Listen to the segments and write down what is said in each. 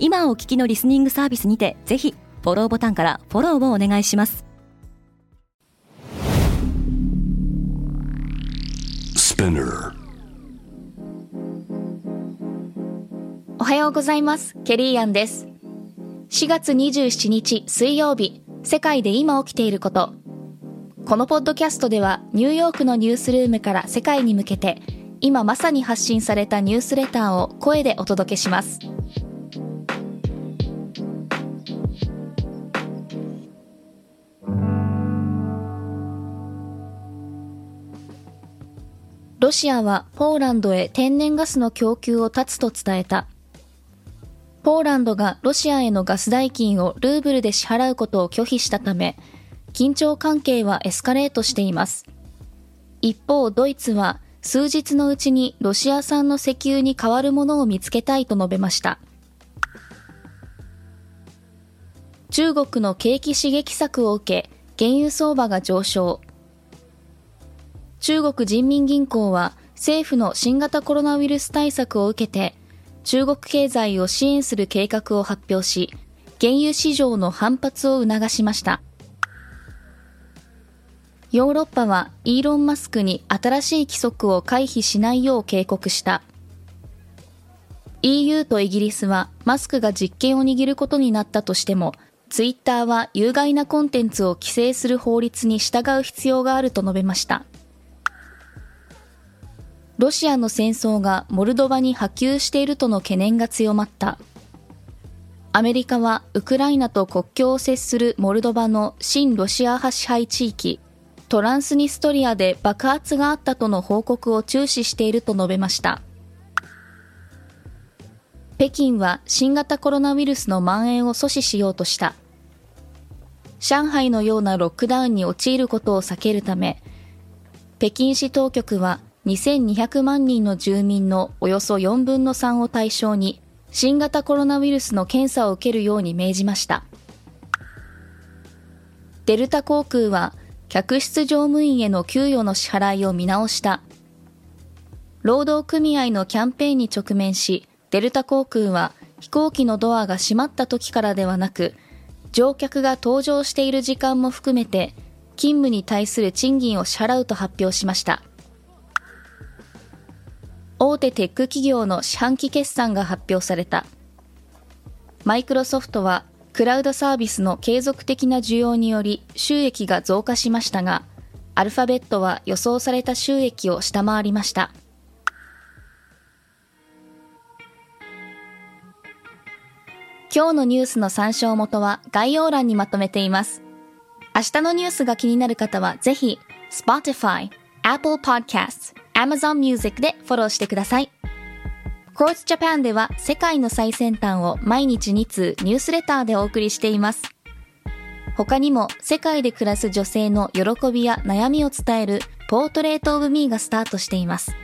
今お聞きのリスニングサービスにてぜひフォローボタンからフォローをお願いします。おはようございます。ケリーアンです。4月27日水曜日世界で今起きていること。このポッドキャストではニューヨークのニュースルームから世界に向けて今まさに発信されたニュースレターを声でお届けしますロシアはポーランドへ天然ガスの供給を断つと伝えた。ポーランドがロシアへのガス代金をルーブルで支払うことを拒否したため、緊張関係はエスカレートしています。一方、ドイツは数日のうちにロシア産の石油に代わるものを見つけたいと述べました。中国の景気刺激策を受け、原油相場が上昇。中国人民銀行は政府の新型コロナウイルス対策を受けて中国経済を支援する計画を発表し原油市場の反発を促しましたヨーロッパはイーロン・マスクに新しい規則を回避しないよう警告した EU とイギリスはマスクが実権を握ることになったとしてもツイッターは有害なコンテンツを規制する法律に従う必要があると述べました。ロシアの戦争がモルドバに波及しているとの懸念が強まった。アメリカはウクライナと国境を接するモルドバの親ロシア派支配地域、トランスニストリアで爆発があったとの報告を注視していると述べました。北京は新型コロナウイルスの蔓延を阻止しようとした。上海のようなロックダウンに陥ることを避けるため、北京市当局は2200万人の住民のおよそ4分の3を対象に新型コロナウイルスの検査を受けるように命じました。デルタ航空は客室乗務員への給与の支払いを見直した。労働組合のキャンペーンに直面し、デルタ航空は飛行機のドアが閉まった時からではなく、乗客が搭乗している時間も含めて、勤務に対する賃金を支払うと発表しました。大手テック企業の四半期決算が発表された。マイクロソフトはクラウドサービスの継続的な需要により収益が増加しましたが、アルファベットは予想された収益を下回りました。今日のニュースの参照元は概要欄にまとめています。明日のニュースが気になる方はぜひ Spotify、Apple Podcasts、Amazon Music でフォローしてください。Quartz Japan では世界の最先端を毎日2通ニュースレターでお送りしています。他にも世界で暮らす女性の喜びや悩みを伝えるポートレートオブミーがスタートしています。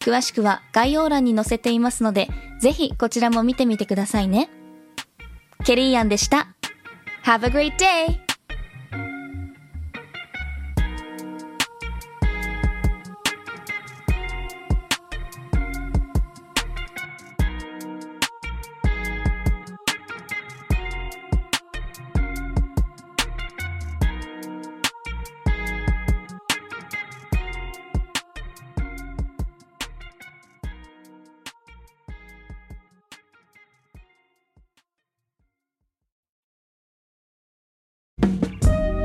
詳しくは概要欄に載せていますので、ぜひこちらも見てみてくださいね。ケリーアンでした。Have a great day!